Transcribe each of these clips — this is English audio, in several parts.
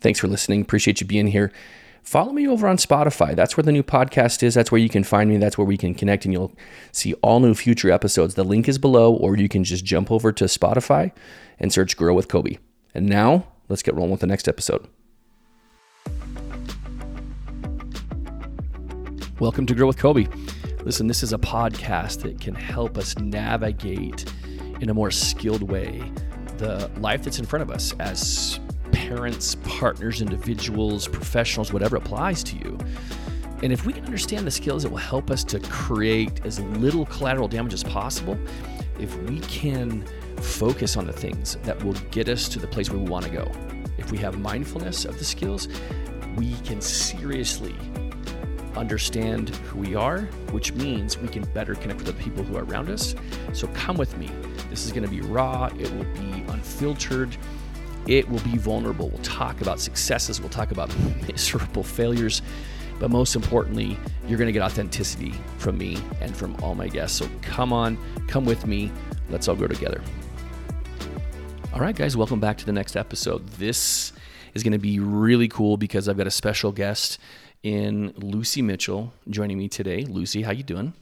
Thanks for listening. Appreciate you being here. Follow me over on Spotify. That's where the new podcast is. That's where you can find me. That's where we can connect and you'll see all new future episodes. The link is below, or you can just jump over to Spotify and search Grow with Coby. And now, let's get rolling with the next episode. Welcome to Grow with Coby. Listen, this is a podcast that can help us navigate in a more skilled way the life that's in front of us as parents, partners, individuals, professionals, whatever applies to you. And if we can understand the skills that will help us to create as little collateral damage as possible, if we can focus on the things that will get us to the place where we want to go, if we have mindfulness of the skills, we can seriously understand who we are, which means we can better connect with the people who are around us. So come with me. This is going to be raw, it will be unfiltered it will be vulnerable. We'll talk about successes, we'll talk about miserable failures, but most importantly, you're going to get authenticity from me and from all my guests. So come on, come with me. Let's all grow together. All right, guys, welcome back to the next episode. This is going to be really cool because I've got a special guest in Lucy Mitchell joining me today. Lucy, how you doing?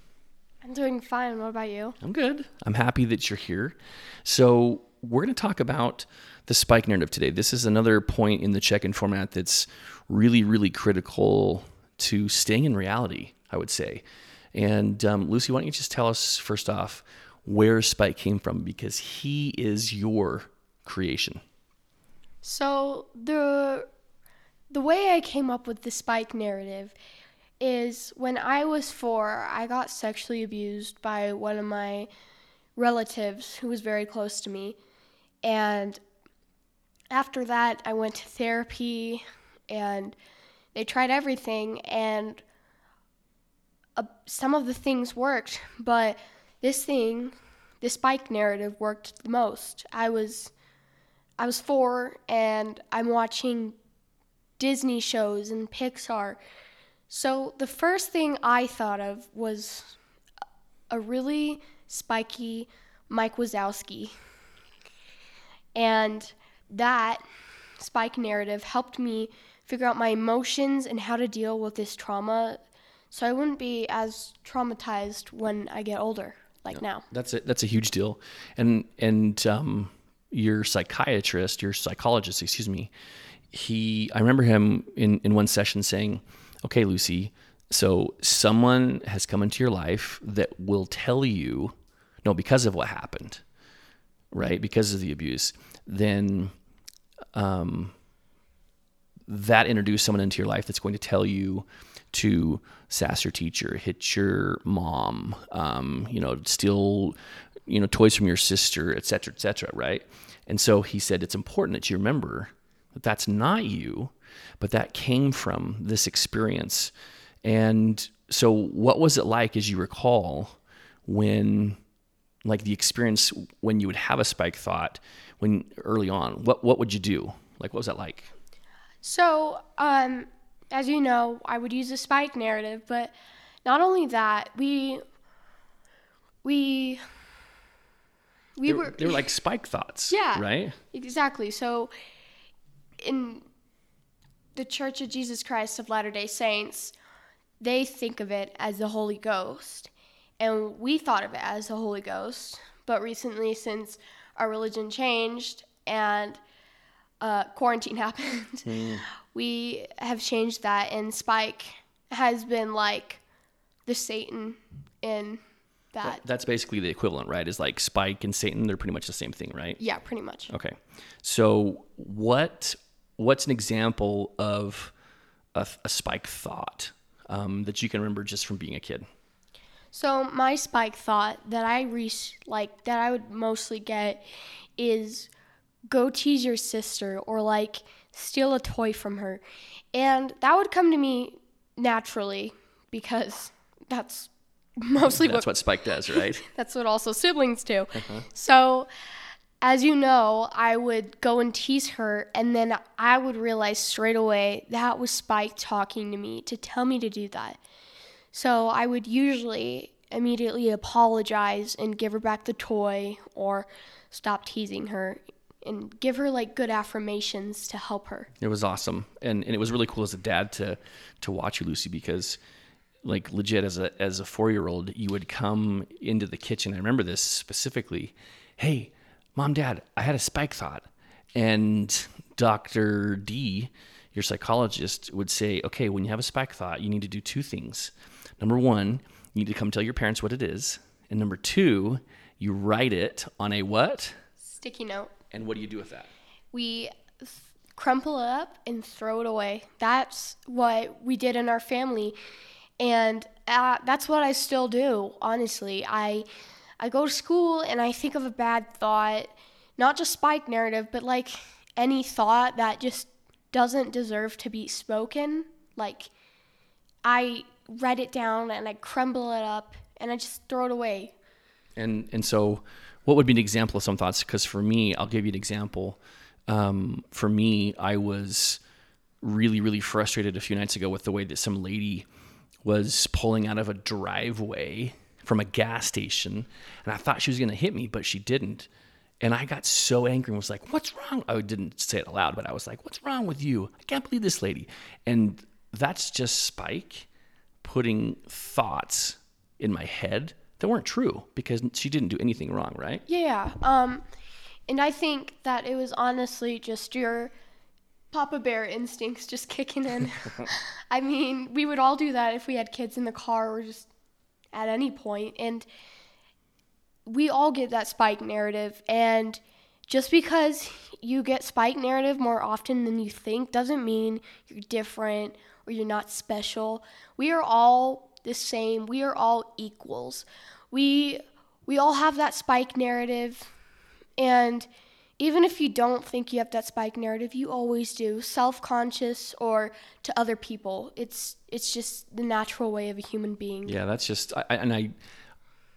I'm doing fine. What about you? I'm good. I'm happy that you're here. So, we're going to talk about the spike narrative today. This is another point in the check in format that's really, really critical to staying in reality, I would say. And um, Lucy, why don't you just tell us first off where Spike came from because he is your creation. So the the way I came up with the Spike narrative is when I was four, I got sexually abused by one of my relatives who was very close to me. And after that, I went to therapy and they tried everything, and uh, some of the things worked, but this thing, this spike narrative, worked the most. I was, I was four, and I'm watching Disney shows and Pixar. So the first thing I thought of was a really spiky Mike Wazowski. And that spike narrative helped me figure out my emotions and how to deal with this trauma so I wouldn't be as traumatized when I get older like yeah, now. That's a, that's a huge deal. And and um, your psychiatrist, your psychologist, excuse me, he I remember him in in one session saying, "Okay, Lucy, so someone has come into your life that will tell you no because of what happened, right? Because of the abuse, then um, that introduce someone into your life that's going to tell you to sass your teacher, hit your mom, um, you know, steal, you know, toys from your sister, et cetera, et cetera, right? And so he said it's important that you remember that that's not you, but that came from this experience. And so, what was it like, as you recall, when, like, the experience when you would have a spike thought when early on? What what would you do? Like, what was that like? So, um, as you know, I would use the spike narrative, but not only that, we we we they were, they were like spike thoughts. Yeah. Right? Exactly. So in the Church of Jesus Christ of Latter-day Saints, they think of it as the Holy Ghost. And we thought of it as the Holy Ghost, but recently since our religion changed and uh, quarantine happened, mm. we have changed that, and Spike has been like the Satan in that. That's basically the equivalent, right? Is like Spike and Satan, they're pretty much the same thing, right? Yeah, pretty much. Okay. So, what what's an example of a, a Spike thought um, that you can remember just from being a kid? So my Spike thought that I re- like that I would mostly get is go tease your sister or like steal a toy from her. And that would come to me naturally because that's mostly that's what, what Spike does, right? that's what also siblings do. Uh-huh. So as you know, I would go and tease her, and then I would realize straight away that was Spike talking to me to tell me to do that. So I would usually immediately apologize and give her back the toy or stop teasing her and give her like good affirmations to help her. It was awesome, and and it was really cool as a dad to to watch you, Lucy, because like legit as a as a four year old, you would come into the kitchen. I remember this specifically. Hey, mom, dad, I had a spike thought, and Doctor D, your psychologist, would say, okay, when you have a spike thought, you need to do two things. Number one, you need to come tell your parents what it is, and number two, you write it on a what? Sticky note. And what do you do with that? We crumple it up and throw it away. That's what we did in our family. And uh, that's what I still do, honestly. I I go to school and I think of a bad thought, not just spike narrative, but like any thought that just doesn't deserve to be spoken. Like I write it down and I crumble it up and I just throw it away. And and so, what would be an example of some thoughts? Because for me, I'll give you an example. Um, for me, I was really really frustrated a few nights ago with the way that some lady was pulling out of a driveway from a gas station, and I thought she was going to hit me, but she didn't. And I got so angry and was like, "What's wrong?" I didn't say it aloud, but I was like, "What's wrong with you? I can't believe this lady." And that's just Spike putting thoughts in my head that weren't true because she didn't do anything wrong, right? Yeah. Um, and I think that it was honestly just your Papa Bear instincts just kicking in. I mean, we would all do that if we had kids in the car or just at any point. point, and we all get that spike narrative. And just because you get spike narrative more often than you think doesn't mean you're different or you're not special. We are all the same. We are all equals. We we all have that spike narrative and even if you don't think you have that spike narrative, you always do, self-conscious or to other people. It's it's just the natural way of a human being. Yeah, that's just I, and I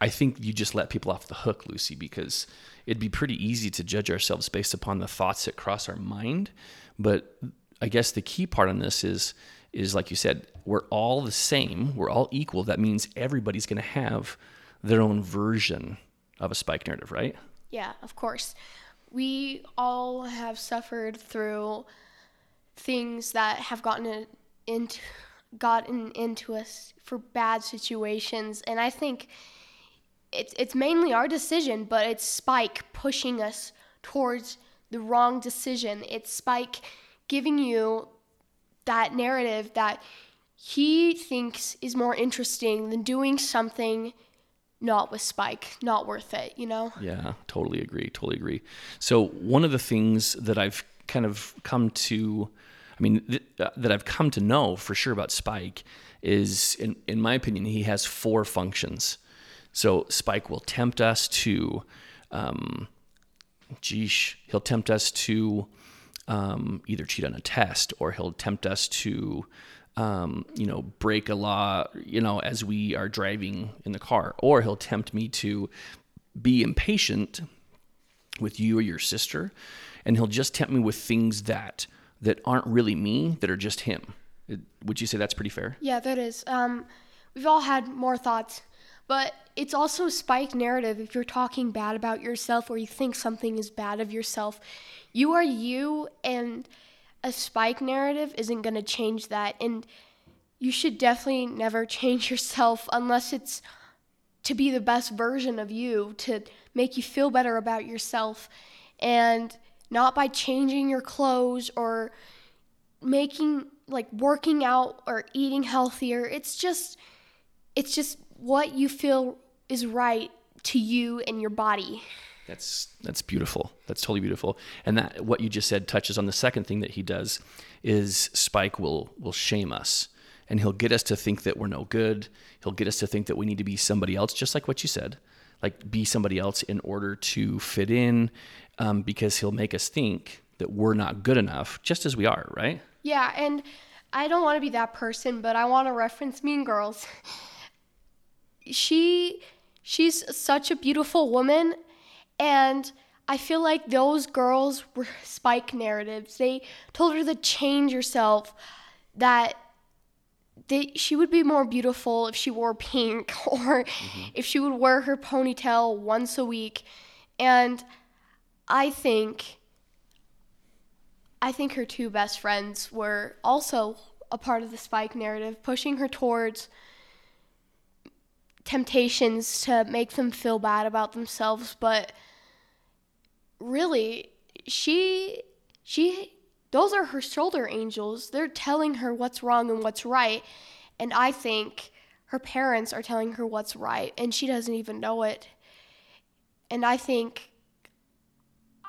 I think you just let people off the hook, Lucy, because it'd be pretty easy to judge ourselves based upon the thoughts that cross our mind. But I guess the key part on this is is like you said, we're all the same, we're all equal. That means everybody's going to have their own version of a spike narrative, right? Yeah, of course. We all have suffered through things that have gotten into gotten into us for bad situations, and I think it's it's mainly our decision, but it's Spike pushing us towards the wrong decision. It's Spike giving you that narrative that he thinks is more interesting than doing something not with Spike, not worth it, you know? Yeah, totally agree. Totally agree. So, one of the things that I've kind of come to, I mean, th- uh, that I've come to know for sure about Spike is, in, in my opinion, he has four functions. So, Spike will tempt us to, um, geesh, he'll tempt us to um, either cheat on a test or he'll tempt us to um, you know, break a law, you know, as we are driving in the car, or he'll tempt me to be impatient with you or your sister, and he'll just tempt me with things that that aren't really me, that are just him. Would you say that's pretty fair? Yeah, that is. Um, we've all had more thoughts, but it's also a spike narrative. If you're talking bad about yourself or you think something is bad of yourself, you are you, and a spike narrative isn't going to change that. And you should definitely never change yourself unless it's to be the best version of you, to make you feel better about yourself. And not by changing your clothes or making like working out or eating healthier. It's just it's just what you feel is right to you and your body. That's that's beautiful. That's totally beautiful. And that what you just said touches on the second thing that he does is Spike will will shame us. And he'll get us to think that we're no good. He'll get us to think that we need to be somebody else, just like what you said, like be somebody else in order to fit in, um, because he'll make us think that we're not good enough, just as we are, right? Yeah, and I don't want to be that person, but I want to reference Mean Girls. she she's such a beautiful woman and I feel like those girls were spike narratives. They told her to change herself, that they, she would be more beautiful if she wore pink or mm-hmm. if she would wear her ponytail once a week. And I think I think her two best friends were also a part of the Spike narrative, pushing her towards temptations to make them feel bad about themselves, but really she she those are her shoulder angels. They're telling her what's wrong and what's right. And I think her parents are telling her what's right and she doesn't even know it. And I think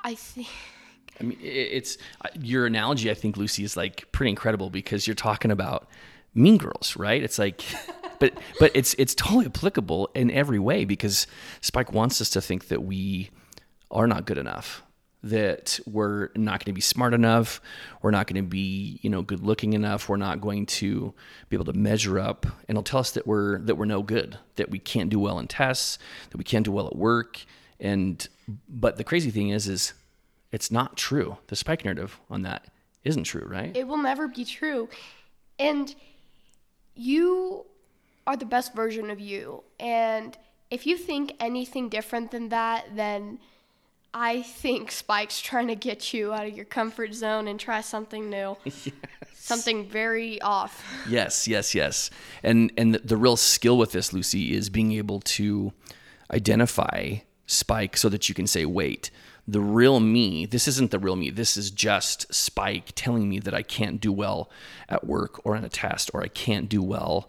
I think I mean, it's uh, your analogy. I think Lucy is like pretty incredible because you're talking about Mean Girls, right? It's like, but but it's it's totally applicable in every way because Spike wants us to think that we are not good enough, that we're not going to be smart enough, we're not going to be you know good looking enough, we're not going to be able to measure up, and he'll tell us that we're that we're no good, that we can't do well in tests, that we can't do well at work, and but the crazy thing is is it's not true. The spike narrative on that isn't true, right? It will never be true. And you are the best version of you. And if you think anything different than that, then I think Spike's trying to get you out of your comfort zone and try something new. Yes. Something very off. Yes, yes, yes. And and the, the real skill with this, Lucy, is being able to identify Spike so that you can say, wait, the real me, this isn't the real me. This is just Spike telling me that I can't do well at work or on a test, or I can't do well,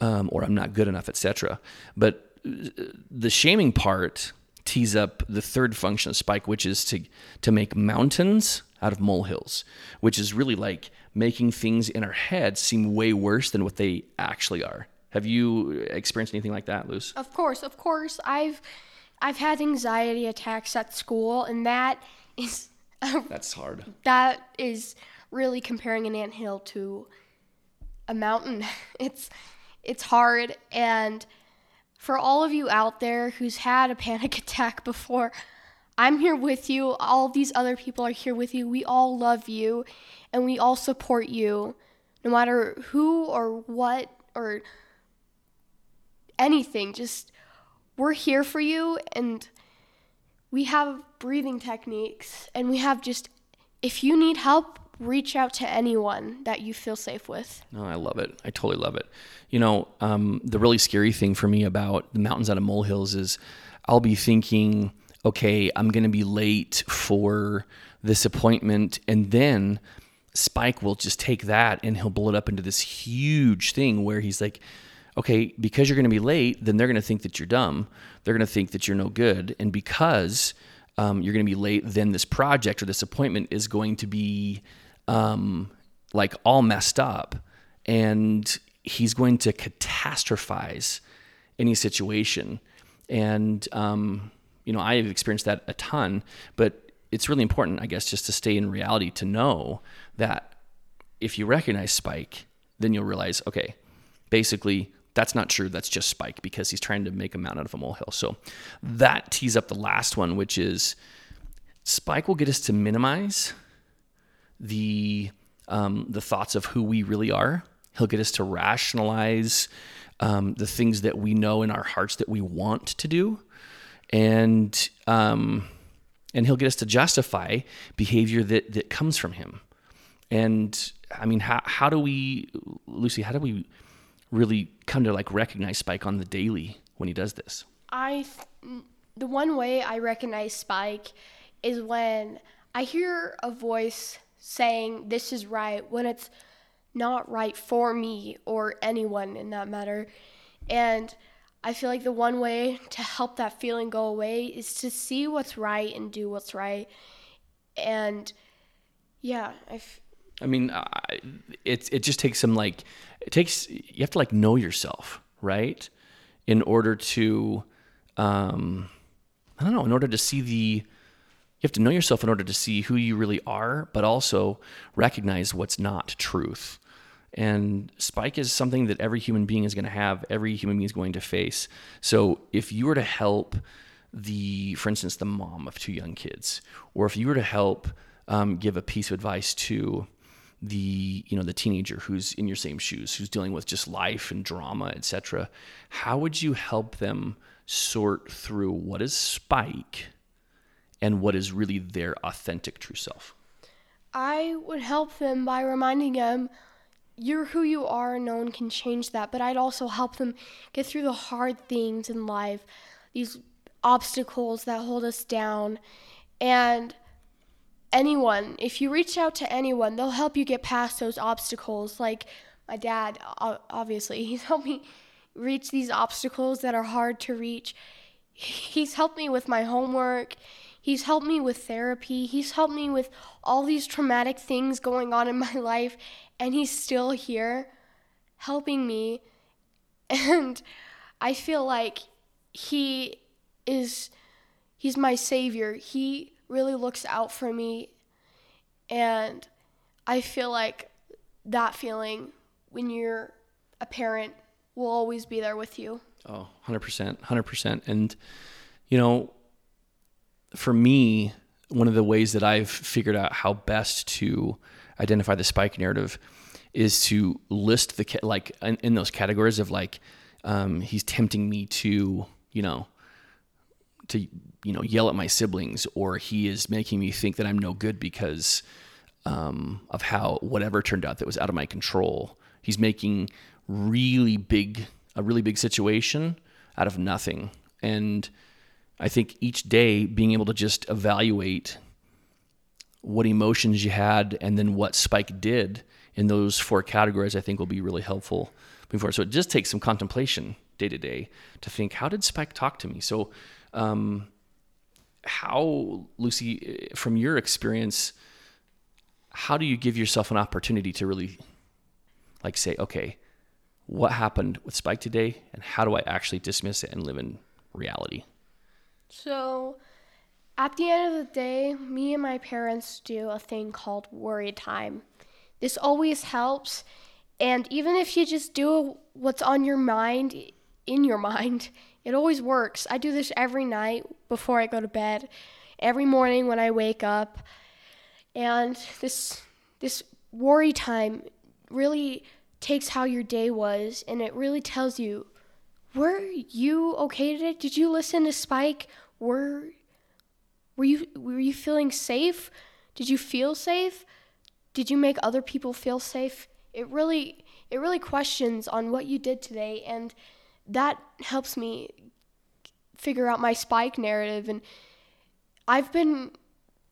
um, or I'm not good enough, etc. But uh, the shaming part tees up the third function of Spike, which is to to make mountains out of molehills, which is really like making things in our head seem way worse than what they actually are. Have you experienced anything like that, Luce? Of course, of course. I've I've had anxiety attacks at school, and that is that's hard. That is really comparing an ant hill to a mountain. It's it's hard, and for all of you out there who's had a panic attack before, I'm here with you. All these other people are here with you. We all love you, and we all support you, no matter who or what or anything. Just we're here for you and we have breathing techniques and we have just if you need help reach out to anyone that you feel safe with no i love it i totally love it you know um, the really scary thing for me about the mountains out of molehills is i'll be thinking okay i'm going to be late for this appointment and then spike will just take that and he'll blow it up into this huge thing where he's like okay, because you're going to be late, then they're going to think that you're dumb. They're going to think that you're no good. And because um, you're going to be late, then this project or this appointment is going to be um, like all messed up. And he's going to catastrophize any situation. And, um, you know, I have experienced that a ton, but it's really important, I guess, just to stay in reality to know that if you recognize Spike, then you'll realize, okay, basically that's not true. That's just Spike because he's trying to make a mountain out of a molehill. So that tees up the last one, which is Spike will get us to minimize the um, the thoughts of who we really are. He'll get us to rationalize um, the things that we know in our hearts that we want to do, and um, and he'll get us to justify behavior that that comes from him. And I mean, how how do we, Lucy? How do we really come to like recognize Spike on the daily when he does this? I the one way I recognize Spike is when I hear a voice saying this is right when it's not right for me or anyone in that matter. And I feel like the one way to help that feeling go away is to see what's right and do what's right. And yeah, I I mean, I, it it just takes some like it takes you have to like know yourself, right? In order to, um, I don't know, in order to see the, you have to know yourself in order to see who you really are, but also recognize what's not truth. And spike is something that every human being is going to have. Every human being is going to face. So if you were to help the, for instance, the mom of two young kids, or if you were to help um, give a piece of advice to the you know the teenager who's in your same shoes who's dealing with just life and drama etc how would you help them sort through what is spike and what is really their authentic true self I would help them by reminding them you're who you are and no one can change that. But I'd also help them get through the hard things in life, these obstacles that hold us down. And anyone, if you reach out to anyone, they'll help you get past those obstacles. Like my dad, obviously, he's helped me reach these obstacles that are hard to reach. He's helped me with my homework. He's helped me with therapy. He's helped me with all these traumatic things going on in my life, and he's still here helping me. And I feel like he is he's my savior. He really looks out for me. And I feel like that feeling when you're a parent will always be there with you. Oh, 100%. 100%. And, you know, for me, one of the ways that I've figured out how best to identify the spike narrative is to list the like in, in those categories of like um, he's tempting me to you know to you know yell at my siblings or he is making me think that I'm no good because um, of how whatever turned out that was out of my control. He's making really big a really big situation out of nothing and I think each day being able to just evaluate what emotions you had and then what Spike did in those four categories, I think will be really helpful before. So it just takes some contemplation day to day to think, how did Spike talk to me? So, um, how, Lucy, from your experience, how do you give yourself an opportunity to really like say, okay, what happened with Spike today and how do I actually dismiss it and live in reality? So, at the end of the day, me and my parents do a thing called worry time. This always helps. And even if you just do what's on your mind, in your mind, it always works. I do this every night before I go to bed, every morning when I wake up. And this this worry time really takes how your day was and it really tells you were you okay today? Did you listen to Spike? Were were you were you feeling safe? Did you feel safe? Did you make other people feel safe? It really it really questions on what you did today and that helps me figure out my spike narrative and I've been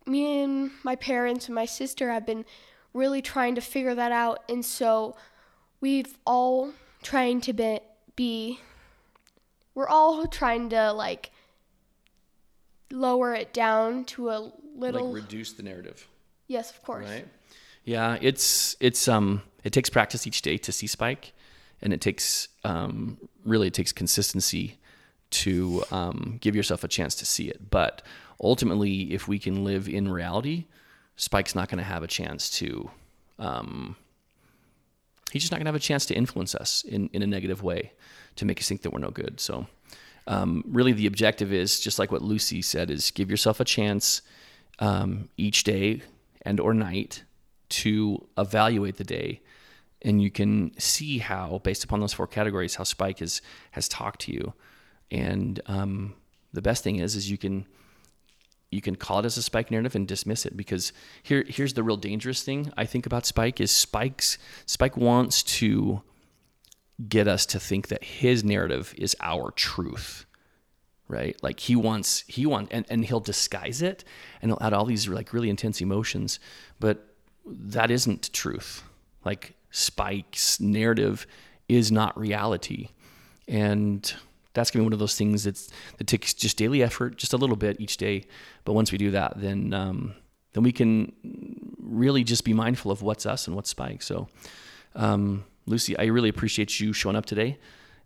me and my parents and my sister have been really trying to figure that out and so we've all trying to be, be we're all trying to like lower it down to a little like reduce the narrative. Yes, of course. Right. Yeah, it's it's um it takes practice each day to see spike, and it takes um really it takes consistency to um, give yourself a chance to see it. But ultimately, if we can live in reality, Spike's not going to have a chance to. Um, he's just not going to have a chance to influence us in, in a negative way to make us think that we're no good. So, um, really, the objective is just like what Lucy said: is give yourself a chance um, each day and or night to evaluate the day, and you can see how, based upon those four categories, how Spike has has talked to you. And um, the best thing is, is you can you can call it as a spike narrative and dismiss it because here here's the real dangerous thing I think about Spike is Spike's Spike wants to get us to think that his narrative is our truth right? Like he wants he wants and, and he'll disguise it and he'll add all these like really intense emotions but that isn't truth. Like spike's narrative is not reality. And that's to be one of those things that's that takes just daily effort just a little bit each day but once we do that then um, then we can really just be mindful of what's us and what's spike so um, Lucy, I really appreciate you showing up today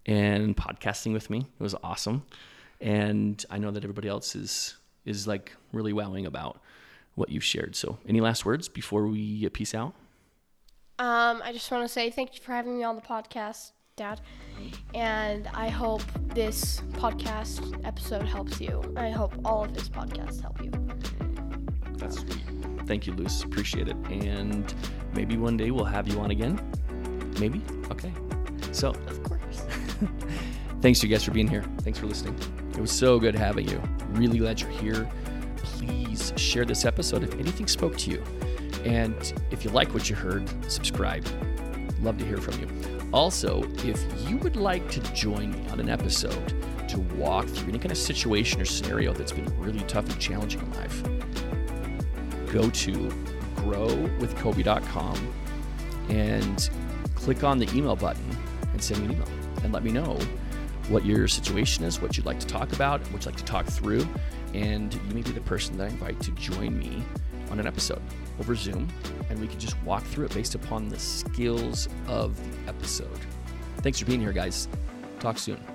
and podcasting with me. It was awesome. And I know that everybody else is is like really wowing about what you've shared. So, any last words before we peace out? Um, I just want to say thank you for having me on the podcast, Dad. And I hope this podcast episode helps you. I hope all of his podcasts help you. That's sweet. Thank you, Luce. Appreciate it. And maybe one day we'll have you on again. Maybe? Okay. So, of course. thanks you guys for being here. Thanks for listening. It was so good having you. Really glad you're here. Please share this episode if anything spoke to you. And if you like what you heard, subscribe. Love to hear from you. Also, if you would like to join me on an episode to walk through any kind of situation or scenario that's been really tough and challenging in life, go to growwithcoby.com and click on the email button and send me an email and let me know what your situation is, what you'd like to talk about, what you'd like to talk through, and you may be the person that I invite to join me on an episode over Zoom, and we can just walk through it based upon the skills of the episode. Thanks for being here, guys. Talk soon.